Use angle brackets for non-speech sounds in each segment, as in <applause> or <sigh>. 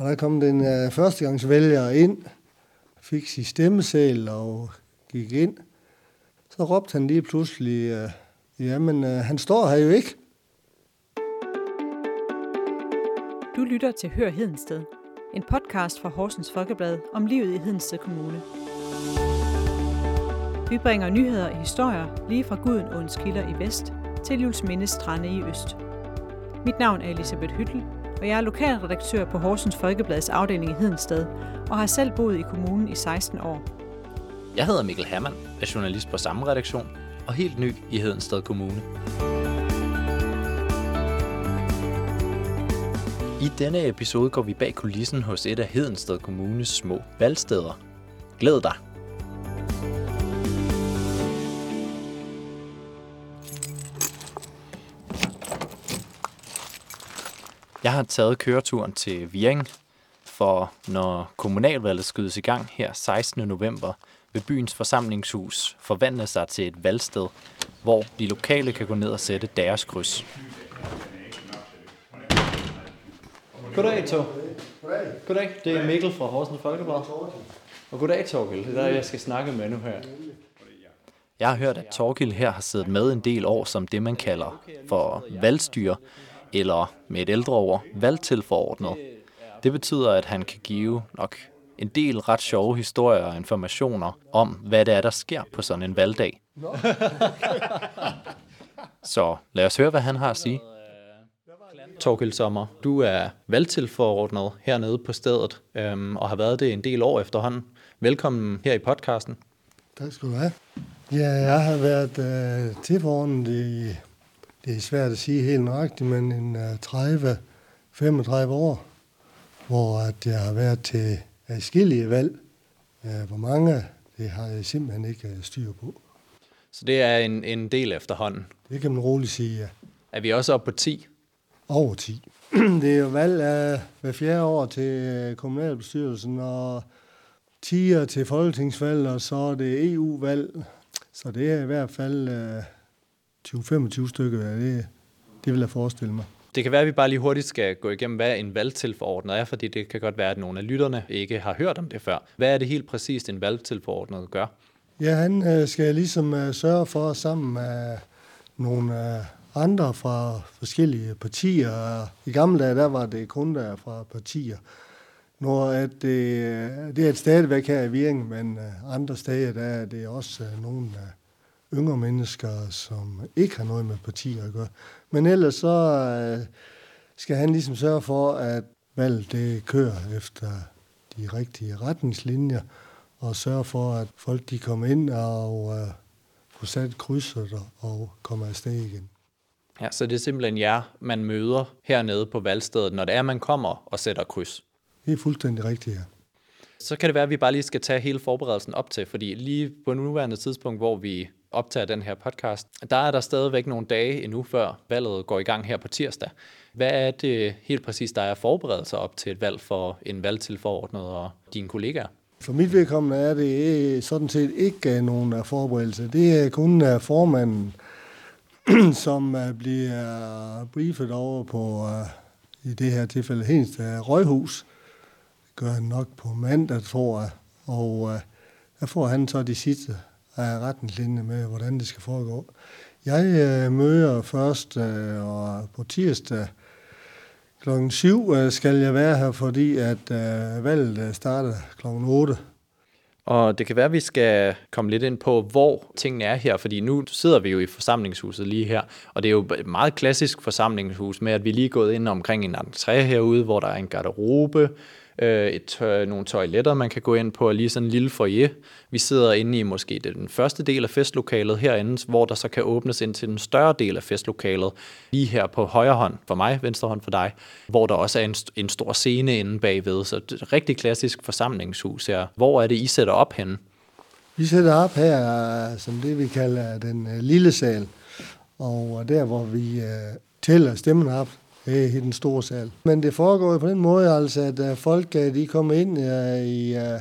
Og der kom den uh, førstegangsvælger ind, fik sin stemmesæl og gik ind. Så råbte han lige pludselig, uh, jamen uh, han står her jo ikke. Du lytter til Hør Hedensted, en podcast fra Horsens Folkeblad om livet i Hedensted Kommune. Vi bringer nyheder og historier lige fra Gudenåens kilder i vest til Jules Strande i øst. Mit navn er Elisabeth Hyttel, og jeg er lokalredaktør på Horsens Folkeblads afdeling i Hedensted, og har selv boet i kommunen i 16 år. Jeg hedder Mikkel Hermann, er journalist på samme redaktion, og helt ny i Hedensted Kommune. I denne episode går vi bag kulissen hos et af Hedensted Kommunes små valgsteder. Glæd dig! Jeg har taget køreturen til Viring, for når kommunalvalget skydes i gang her 16. november, vil byens forsamlingshus forvandle sig til et valgsted, hvor de lokale kan gå ned og sætte deres kryds. Goddag, Tog. Goddag. Det er Mikkel fra Horsens Folkeblad. Og goddag, Torgild. Det er der, jeg skal snakke med nu her. Jeg har hørt, at Torgild her har siddet med en del år som det, man kalder for valgstyre, eller med et ældre ord, valgtilforordnet. Det betyder, at han kan give nok en del ret sjove historier og informationer om, hvad det er, der sker på sådan en valgdag. <laughs> Så lad os høre, hvad han har at sige. Torkild Sommer, du er valgtilforordnet hernede på stedet, øhm, og har været det en del år efterhånden. Velkommen her i podcasten. Tak skal du have. Ja, jeg har været øh, tilforordnet i det er svært at sige helt nøjagtigt, men en 30-35 øh, år, hvor at jeg har været til adskillige valg. Hvor mange, det har jeg simpelthen ikke øh, styr på. Så det er en, en del efterhånden? Det kan man roligt sige, ja. Er vi også oppe på 10? Over 10. <clears throat> Det er jo valg af hver fjerde år til øh, kommunalbestyrelsen, og 10 til folketingsvalg, og så er det EU-valg. Så det er i hvert fald 20-25 stykker det, det vil jeg forestille mig. Det kan være, at vi bare lige hurtigt skal gå igennem, hvad en valgtilforordnet er, fordi det kan godt være, at nogle af lytterne ikke har hørt om det før. Hvad er det helt præcist, en valgtilforordnet gør? Ja, han øh, skal ligesom øh, sørge for sammen med nogle øh, andre fra forskellige partier. I gamle dage, der var det kun der fra partier. Når at det, det er et stadigvæk her i Viring, men andre steder, der er det også nogle yngre mennesker, som ikke har noget med partier at gøre. Men ellers så øh, skal han ligesom sørge for, at valget det kører efter de rigtige retningslinjer, og sørge for, at folk de kommer ind og øh, får sat krydset og kommer afsted igen. Ja, så det er simpelthen jer, man møder hernede på valgstedet, når det er, man kommer og sætter kryds. Det er fuldstændig rigtigt, ja. Så kan det være, at vi bare lige skal tage hele forberedelsen op til, fordi lige på nuværende tidspunkt, hvor vi optager den her podcast, der er der stadigvæk nogle dage endnu før valget går i gang her på tirsdag. Hvad er det helt præcis, der er forberedelser op til et valg for en valgtilforordnet og dine kollegaer? For mit vedkommende er det øh, sådan set ikke nogen forberedelse. Det er kun øh, formanden, <clears throat> som øh, bliver briefet over på, i det her tilfælde, Henste Røghus. Det gør han nok på mandag, tror jeg. Og der får han så de sidste af retningslinjer med, hvordan det skal foregå. Jeg øh, møder først, øh, og på tirsdag klokken 7 øh, skal jeg være her, fordi at øh, valget øh, starter klokken 8. Og det kan være, at vi skal komme lidt ind på, hvor tingene er her, fordi nu sidder vi jo i forsamlingshuset lige her, og det er jo et meget klassisk forsamlingshus med, at vi lige er gået ind omkring en entré herude, hvor der er en garderobe, øh, et, nogle toiletter, man kan gå ind på, og lige sådan en lille foyer. Vi sidder inde i måske det den første del af festlokalet herinde, hvor der så kan åbnes ind til den større del af festlokalet, lige her på højre hånd for mig, venstre hånd for dig, hvor der også er en, en stor scene inde bagved. Så det er et rigtig klassisk forsamlingshus her. Hvor er det, I sætter op henne? Vi sætter op her, som det vi kalder den øh, lille sal, og øh, der hvor vi øh, tæller stemmen op, øh, i den store sal. Men det foregår på den måde, altså, at øh, folk øh, de kommer ind øh, i uh,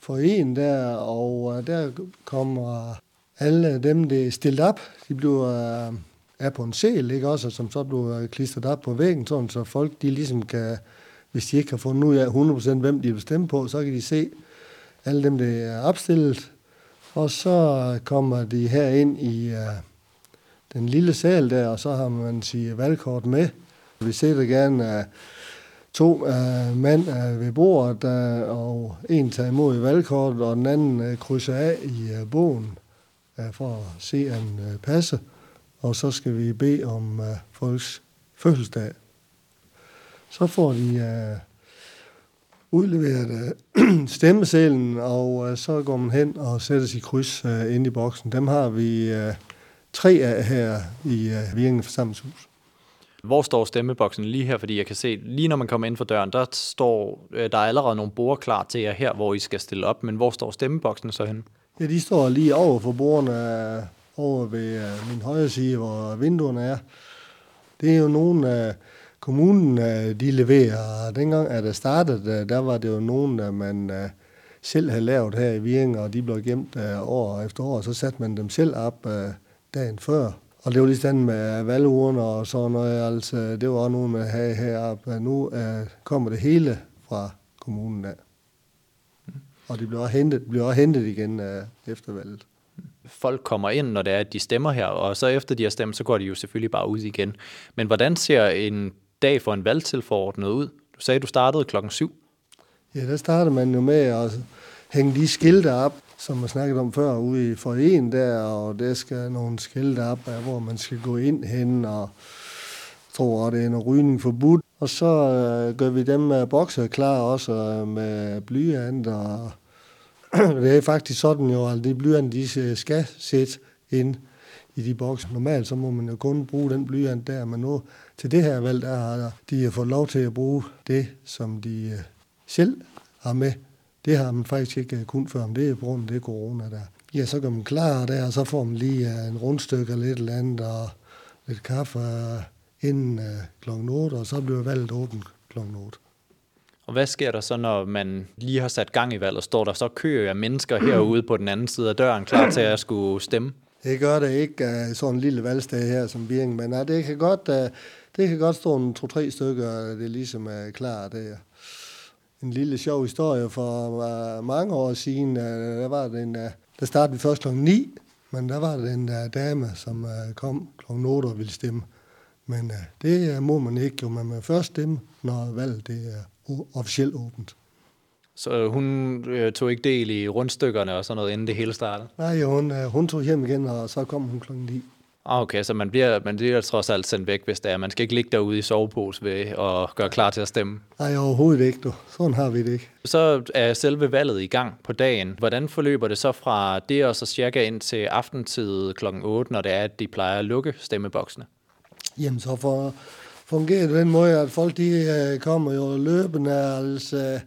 foreningen der, og der kommer alle dem, der er stillet op, de bliver er på en sel, ikke også, som så bliver klistret op på væggen, sådan, så folk de ligesom kan hvis de ikke har fundet ud af 100% hvem de vil stemme på, så kan de se alle dem, der er opstillet. Og så kommer de her ind i uh, den lille sal der, og så har man sige valgkort med. Vi sætter gerne uh, to uh, mænd uh, ved bordet, uh, og en tager imod valgkortet, og den anden uh, krydser af i uh, bogen uh, for at se, at han uh, passer. Og så skal vi bede om uh, folks fødselsdag. Så får de uh, udleveret <clears throat> uh, stemmesedlen, og uh, så går man hen og sætter sit kryds uh, ind i boksen. Dem har vi uh, tre af her i uh, Virgen Forsamlingshus. Hvor står stemmeboksen lige her? Fordi jeg kan se, lige når man kommer ind for døren, der står, øh, der er allerede nogle borde klar til jer her, hvor I skal stille op. Men hvor står stemmeboksen så henne? Ja, de står lige over for bordene, øh, over ved øh, min højre side, hvor vinduerne er. Det er jo nogle af kommunen, de leverer. Dengang, at det startede, der var det jo nogen, der man selv havde lavet her i Viring, og de blev gemt år efter år, så satte man dem selv op dagen før. Og det var lige sådan med valgurner og sådan noget. Altså, det var også noget med at have heroppe. Nu uh, kommer det hele fra kommunen af. Og det bliver også hentet, bliver også hentet igen uh, efter valget. Folk kommer ind, når det er, at de stemmer her, og så efter de har stemt, så går de jo selvfølgelig bare ud igen. Men hvordan ser en dag for en valgtilforordnet ud? Du sagde, du startede klokken 7. Ja, der starter man jo med at hænge de skilte op, som man snakkede om før, ude i foreningen der, og der skal nogle skilte op, hvor man skal gå ind hen, og tror, at det er en rygning forbudt. Og så øh, gør vi dem øh, med bokser klar også øh, med blyant, og <clears throat> det er faktisk sådan jo, at de blyant, de skal sætte ind i de bokser. Normalt så må man jo kun bruge den blyant der, men nu til det her valg, der har de fået lov til at bruge det, som de øh, selv har med. Det har man faktisk ikke kun før, om det er på grund af det corona der. Ja, så gør man klar der, og så får man lige en rundstykke eller lidt eller andet, og lidt kaffe inden kl. 8, og så bliver valget åbent kl. 8. Og hvad sker der så, når man lige har sat gang i valget? Står der så kø af mennesker herude på den anden side af døren, klar til at skulle stemme? Det gør det ikke sådan en lille valgsted her som Birken, men uh, det kan godt, det kan godt stå en to-tre stykker, det ligesom er klar der. En lille sjov historie for uh, mange år siden, uh, der var det en, uh, der startede vi først kl. 9, men der var det en uh, dame, som uh, kom kl. 8 og ville stemme. Men uh, det uh, må man ikke, jo, man må først stemme, når valget det er officielt åbent. Så hun øh, tog ikke del i rundstykkerne og sådan noget, inden det hele startede? Nej, hun, øh, hun tog hjem igen, og så kom hun klokken 9. Ah, okay, så man bliver, man bliver trods alt sendt væk, hvis det er. Man skal ikke ligge derude i sovepose ved og gøre klar til at stemme. Nej, overhovedet ikke. Du. Sådan har vi det ikke. Så er selve valget i gang på dagen. Hvordan forløber det så fra det og så cirka ind til aftentid kl. 8, når det er, at de plejer at lukke stemmeboksene? Jamen, så for, fungerer det den måde, at folk de kommer jo løbende, altså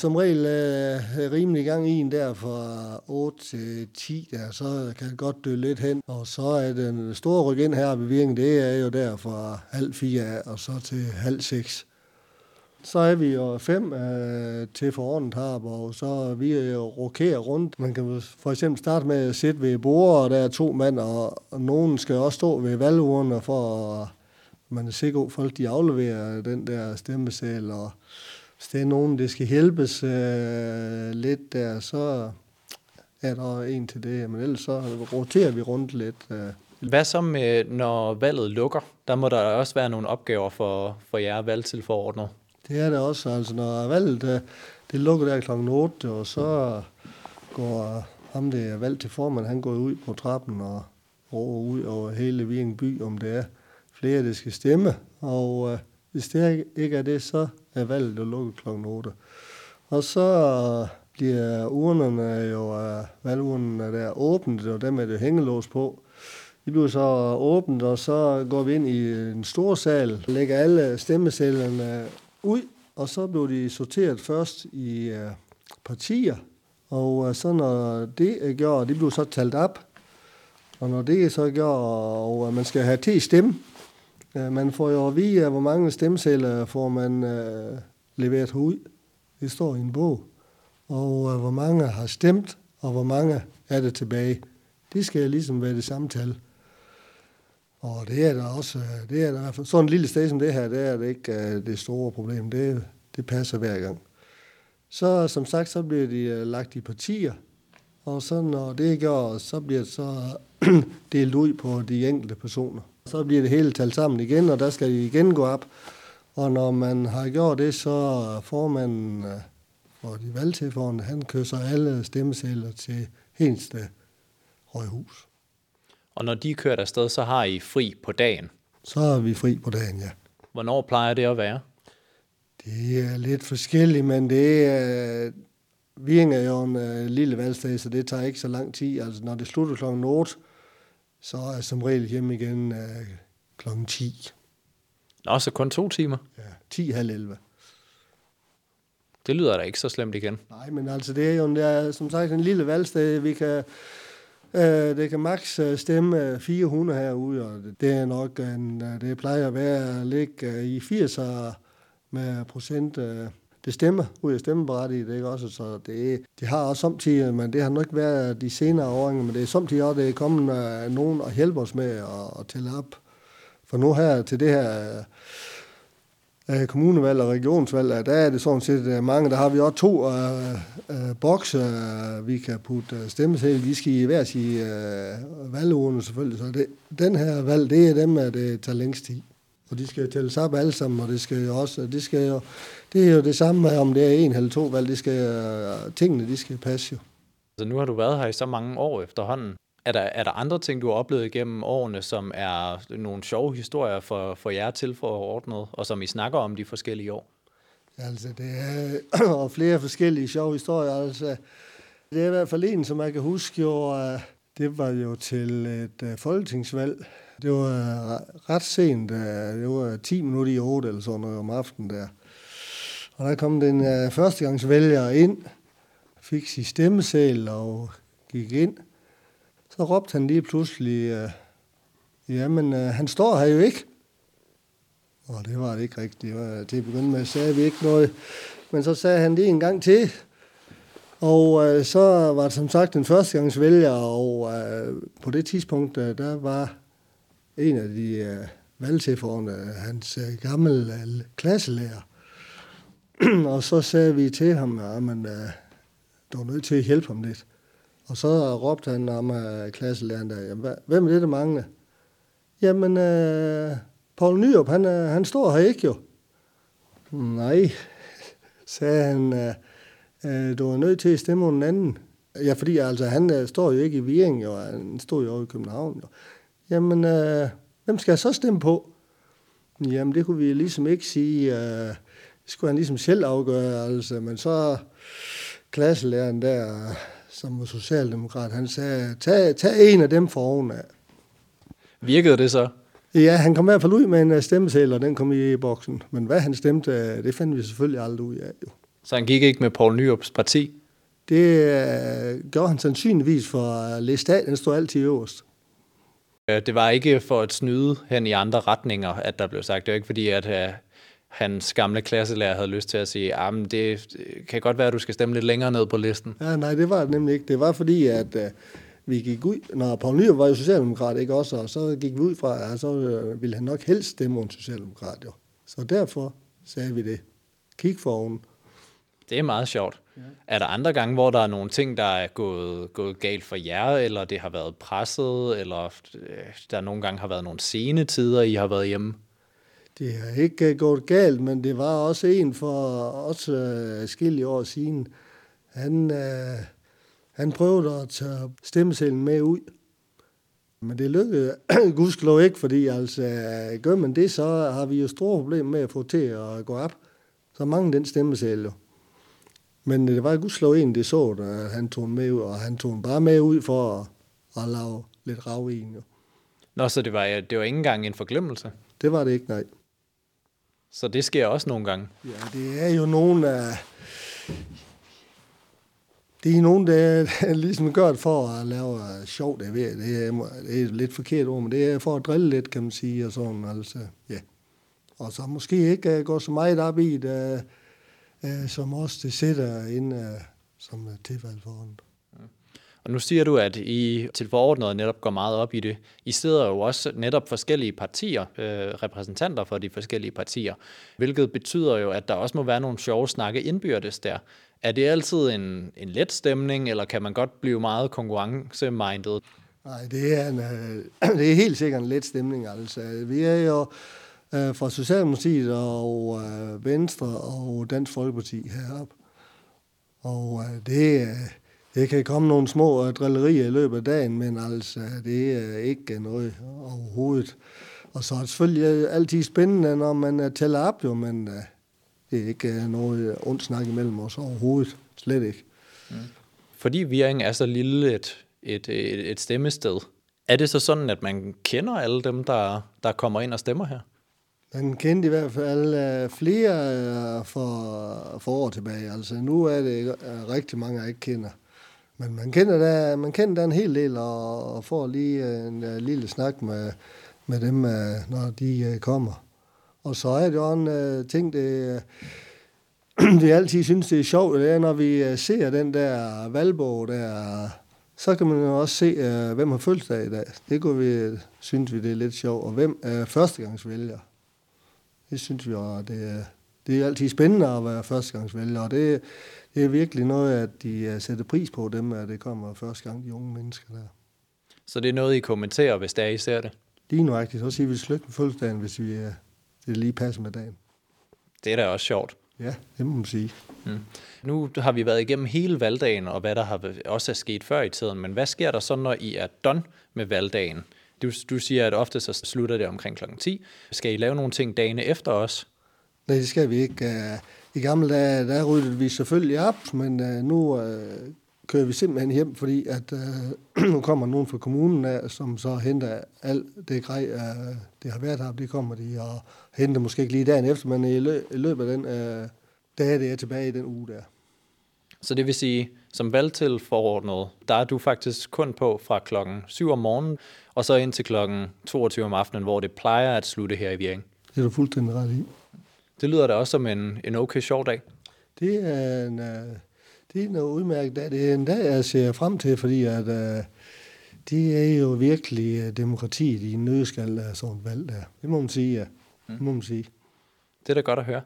som regel er rimelig gang i en der fra 8 til 10, der, så kan det godt dø lidt hen. Og så er den store ryk ind her ved det er jo der fra halv fire og så til halv seks. Så er vi jo fem øh, til forordnet her, og så vi øh, rokerer rundt. Man kan for eksempel starte med at sidde ved bordet, og der er to mand, og, og nogen skal også stå ved valgurene for at man er sikker på, at folk de afleverer den der stemmesal, og hvis det er nogen, der skal hjælpes øh, lidt der, så er der en til det. Men ellers så roterer vi rundt lidt. Øh. Hvad så med, når valget lukker? Der må der også være nogle opgaver for, for jer valgtilforordnet. Det er det også. Altså, når valget det, det lukker der kl. 8, og så går ham, der er valgt til formand, han går ud på trappen og råber ud over hele Viring by, om det er flere, der skal stemme. Og øh, hvis det ikke er det, så er valget jo lukket kl. 8. Og så øh, bliver urnerne jo, øh, valgurnerne der åbent, og dem er det hængelås på. De bliver så øh, åbent, og så går vi ind i en stor sal, lægger alle stemmecellerne ud, og så bliver de sorteret først i partier. Og så når det er gjort, de bliver så talt op, og når det er så gjort, og man skal have til stemme, Øh, man får jo at vide, hvor mange stemceller får man øh, leveret ud. Det står i en bog. Og øh, hvor mange har stemt, og hvor mange er det tilbage. Det skal ligesom være det samme tal. Og det er der også, øh, det er der, sådan en lille sted som det her, det er det ikke øh, det store problem. Det, det passer hver gang. Så som sagt, så bliver de øh, lagt i partier, og så når det er gjort, så bliver det så <clears throat> delt ud på de enkelte personer. Så bliver det hele talt sammen igen, og der skal de igen gå op. Og når man har gjort det, så får man for de valgtilforordnede, han kysser alle stemmesedler til Henste Højhus. Og når de er kørt afsted, så har I fri på dagen? Så er vi fri på dagen, ja. Hvornår plejer det at være? Det er lidt forskelligt, men det er... Viring er jo en uh, lille valgsted, så det tager ikke så lang tid. Altså, når det slutter kl. 8, så er jeg som regel hjemme igen uh, kl. 10. Nå, så kun to timer? Ja, 10 halv 11. Det lyder da ikke så slemt igen. Nej, men altså det er jo en, der, som sagt en lille valgsted. Vi kan, øh, det kan maks øh, stemme 400 herude, og det er nok en, øh, det plejer at være at ligge øh, i 80'er med procent det stemmer ud af stemmeberettiget, ikke også? Så det, det har også samtidig, men det har nok ikke været de senere år, men det er samtidig også, det er kommet øh, nogen og hjælpe os med at, at tælle op. For nu her til det her øh, kommunevalg og regionsvalg, øh, der er det sådan set øh, mange. Der har vi også to øh, øh, bokse, øh, vi kan putte øh, stemmesedler. De skal i hver sige øh, valgurene selvfølgelig. Så det, den her valg, det er dem, at det tager længst tid. Og de skal tælles op alle sammen, og det skal jo også, det skal jo, det er jo det samme, om det er en eller to valg, det skal, øh, tingene, de skal passe jo. Så nu har du været her i så mange år efterhånden. Er der, er der andre ting, du har oplevet igennem årene, som er nogle sjove historier for, for jer til for ordnet, og som I snakker om de forskellige år? Altså, det er og <clears throat> flere forskellige sjove historier. Altså, det er i hvert fald en, som jeg kan huske jo, det var jo til et uh, folketingsvalg. Det var øh, ret sent, øh, det var 10 minutter i 8 eller sådan noget om aftenen der. Og der kom den øh, førstegangsvælger ind, fik sin stemmesæl og gik ind. Så råbte han lige pludselig, jamen han står her jo ikke. Og det var det ikke rigtigt. Det var, til at begynde med sagde vi ikke noget. Men så sagde han det en gang til. Og øh, så var det som sagt den første gangs vælger, og øh, på det tidspunkt, øh, der var en af de øh, valgtilforordnede, hans øh, gamle øh, klasselærer. <clears throat> og så sagde vi til ham, at man, øh, du var nødt til at hjælpe ham lidt. Og så råbte han om øh, klasselæreren der, jamen, hvem er det, der mangler? Jamen, øh, Paul Nyrup, han, øh, han står her ikke jo. Nej, <laughs> sagde han, øh, uh, du er nødt til at stemme under anden. Ja, fordi altså, han øh, står jo ikke i Viring, jo, han står jo i København. Jo. Jamen, uh, hvem skal jeg så stemme på? Jamen, det kunne vi ligesom ikke sige. Uh, det skulle han ligesom selv afgøre, altså. Men så klasselæreren der, som var socialdemokrat, han sagde, tag, tag en af dem for oven af. Virkede det så? Ja, han kom i hvert fald ud med en øh, stemmeseddel, og den kom i boksen. Men hvad han stemte, øh, det fandt vi selvfølgelig aldrig ud af. Jo. Så han gik ikke med Poul Nyrups parti? Det uh, gjorde han sandsynligvis, for uh, Lestat, den stod altid øverst. Det var ikke for at snyde hen i andre retninger, at der blev sagt. Det var ikke fordi, at uh, hans gamle klasselærer havde lyst til at sige, at ah, det kan godt være, at du skal stemme lidt længere ned på listen. Ja, nej, det var det nemlig ikke. Det var fordi, at uh, vi gik ud, når Poul Nyrup var jo socialdemokrat, ikke også, og så gik vi ud fra, at så ville han nok helst stemme en socialdemokrat, jo. Så derfor sagde vi det. Kig for oven. Det er meget sjovt. Ja. Er der andre gange, hvor der er nogle ting, der er gået, gået galt for jer, eller det har været presset, eller øh, der nogle gange har været nogle sene tider, I har været hjemme? Det har ikke øh, gået galt, men det var også en for også øh, uh, skille år siden. Han, øh, han prøvede at tage stemmesælen med ud. Men det lykkedes <clears throat> gudskelov ikke, fordi altså, gør man det, så har vi jo store problemer med at få til at gå op. Så mange den stemmesæl jo. Men det var gudskelov en, det så, at han tog med ud, og han tog bare med ud for at, at lave lidt rav i jo. Nå, så det var, det var ikke engang en forglemmelse? Det var det ikke, nej. Så det sker også nogle gange? Ja, det er jo nogen af... Det er nogen, der, der <laughs> ligesom gør det for at lave sjov, det er, det, er, det er lidt forkert ord, men det er for at drille lidt, kan man sige, og sådan, altså, ja. Og så måske ikke går så meget op i det, uh, som også det sætter ind uh, som tilvalg for ja. Og nu siger du, at I til forordnet netop går meget op i det. I sidder jo også netop forskellige partier, øh, repræsentanter for de forskellige partier, hvilket betyder jo, at der også må være nogle sjove snakke indbyrdes der. Er det altid en, en let stemning, eller kan man godt blive meget konkurrencemindet? Nej, det er, en, øh, <clears throat> det er helt sikkert en let stemning. Altså. Vi er jo øh, fra Socialdemokratiet og øh, Venstre og Dansk Folkeparti heroppe. Og øh, det, øh, det kan komme nogle små øh, drillerier i løbet af dagen, men altså, det er ikke noget overhovedet. Og så er det selvfølgelig øh, altid spændende, når man øh, tæller op, jo, men øh, det er ikke noget ondt snak imellem os overhovedet. Slet ikke. Mm. Fordi Viring er så lille et, et, et, et stemmested, er det så sådan, at man kender alle dem, der, der kommer ind og stemmer her? Man kendte i hvert fald øh, flere øh, for, for år tilbage. Altså nu er det øh, rigtig mange, jeg ikke kender. Men man kender der, man kender der en hel del, og, og får lige en, en lille snak med, med dem, når de kommer. Og så er det jo en uh, ting, det, <clears throat> vi altid synes, det er sjovt, det er, når vi ser den der valgbog der, så kan man jo også se, uh, hvem har fødselsdag i dag. Det kunne vi, synes vi, det er lidt sjovt. Og hvem er førstegangsvælger? Det synes vi jo, det er, det er altid spændende at være førstegangsvælger, og det, det er virkelig noget, at de sætter pris på dem, at det kommer første gang, de unge mennesker der. Så det er noget, I kommenterer, hvis der I ser det? Lige nuagtigt. Så siger vi slykke med fødselsdagen, hvis vi, det lige passer med dagen. Det er da også sjovt. Ja, det må man sige. Mm. Nu har vi været igennem hele valgdagen, og hvad der har også er sket før i tiden, men hvad sker der så, når I er done med valgdagen? Du, du siger, at ofte så slutter det omkring kl. 10. Skal I lave nogle ting dagene efter os? Nej, det skal vi ikke. Øh, I gamle dage, der ryddede vi selvfølgelig op, men øh, nu øh, kører vi simpelthen hjem, fordi at øh, <clears throat> nu kommer nogen fra kommunen af, som så henter alt det grej, øh, det har været her, det kommer de og henter måske ikke lige dagen efter, men i, lø- i løbet af den øh, dag, det er tilbage i den uge der. Så det vil sige, som valgtilforordnet, der er du faktisk kun på fra klokken 7 om morgenen, og så ind til klokken 22 om aftenen, hvor det plejer at slutte her i Viring. Det er du fuldstændig ret i. Det lyder da også som en, en okay sjov dag. Det er en, uh, det er en udmærket dag. Det er en dag, jeg ser frem til, fordi at, uh, det er jo virkelig uh, demokratiet i en nødskal af sådan et valg der. Det må man sige, ja. Det må man sige. Det er da godt at høre.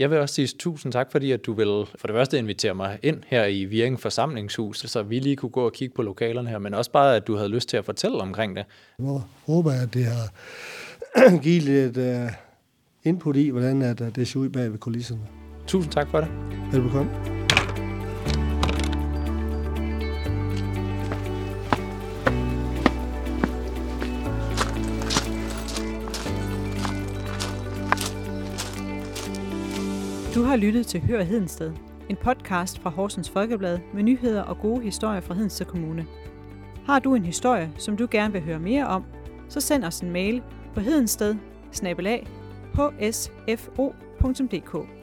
Jeg vil også sige tusind tak, fordi at du vil for det første invitere mig ind her i Viring Forsamlingshus, så vi lige kunne gå og kigge på lokalerne her, men også bare, at du havde lyst til at fortælle omkring det. Jeg håber, at det har <clears throat> givet lidt uh, input i, hvordan at, det ser ud bag ved kulisserne. Tusind tak for det. Velbekomme. Har lyttet til Hør Hedensted, en podcast fra Horsens Folkeblad med nyheder og gode historier fra Hedensted Kommune. Har du en historie, som du gerne vil høre mere om, så send os en mail på hedensted hsfo.dk.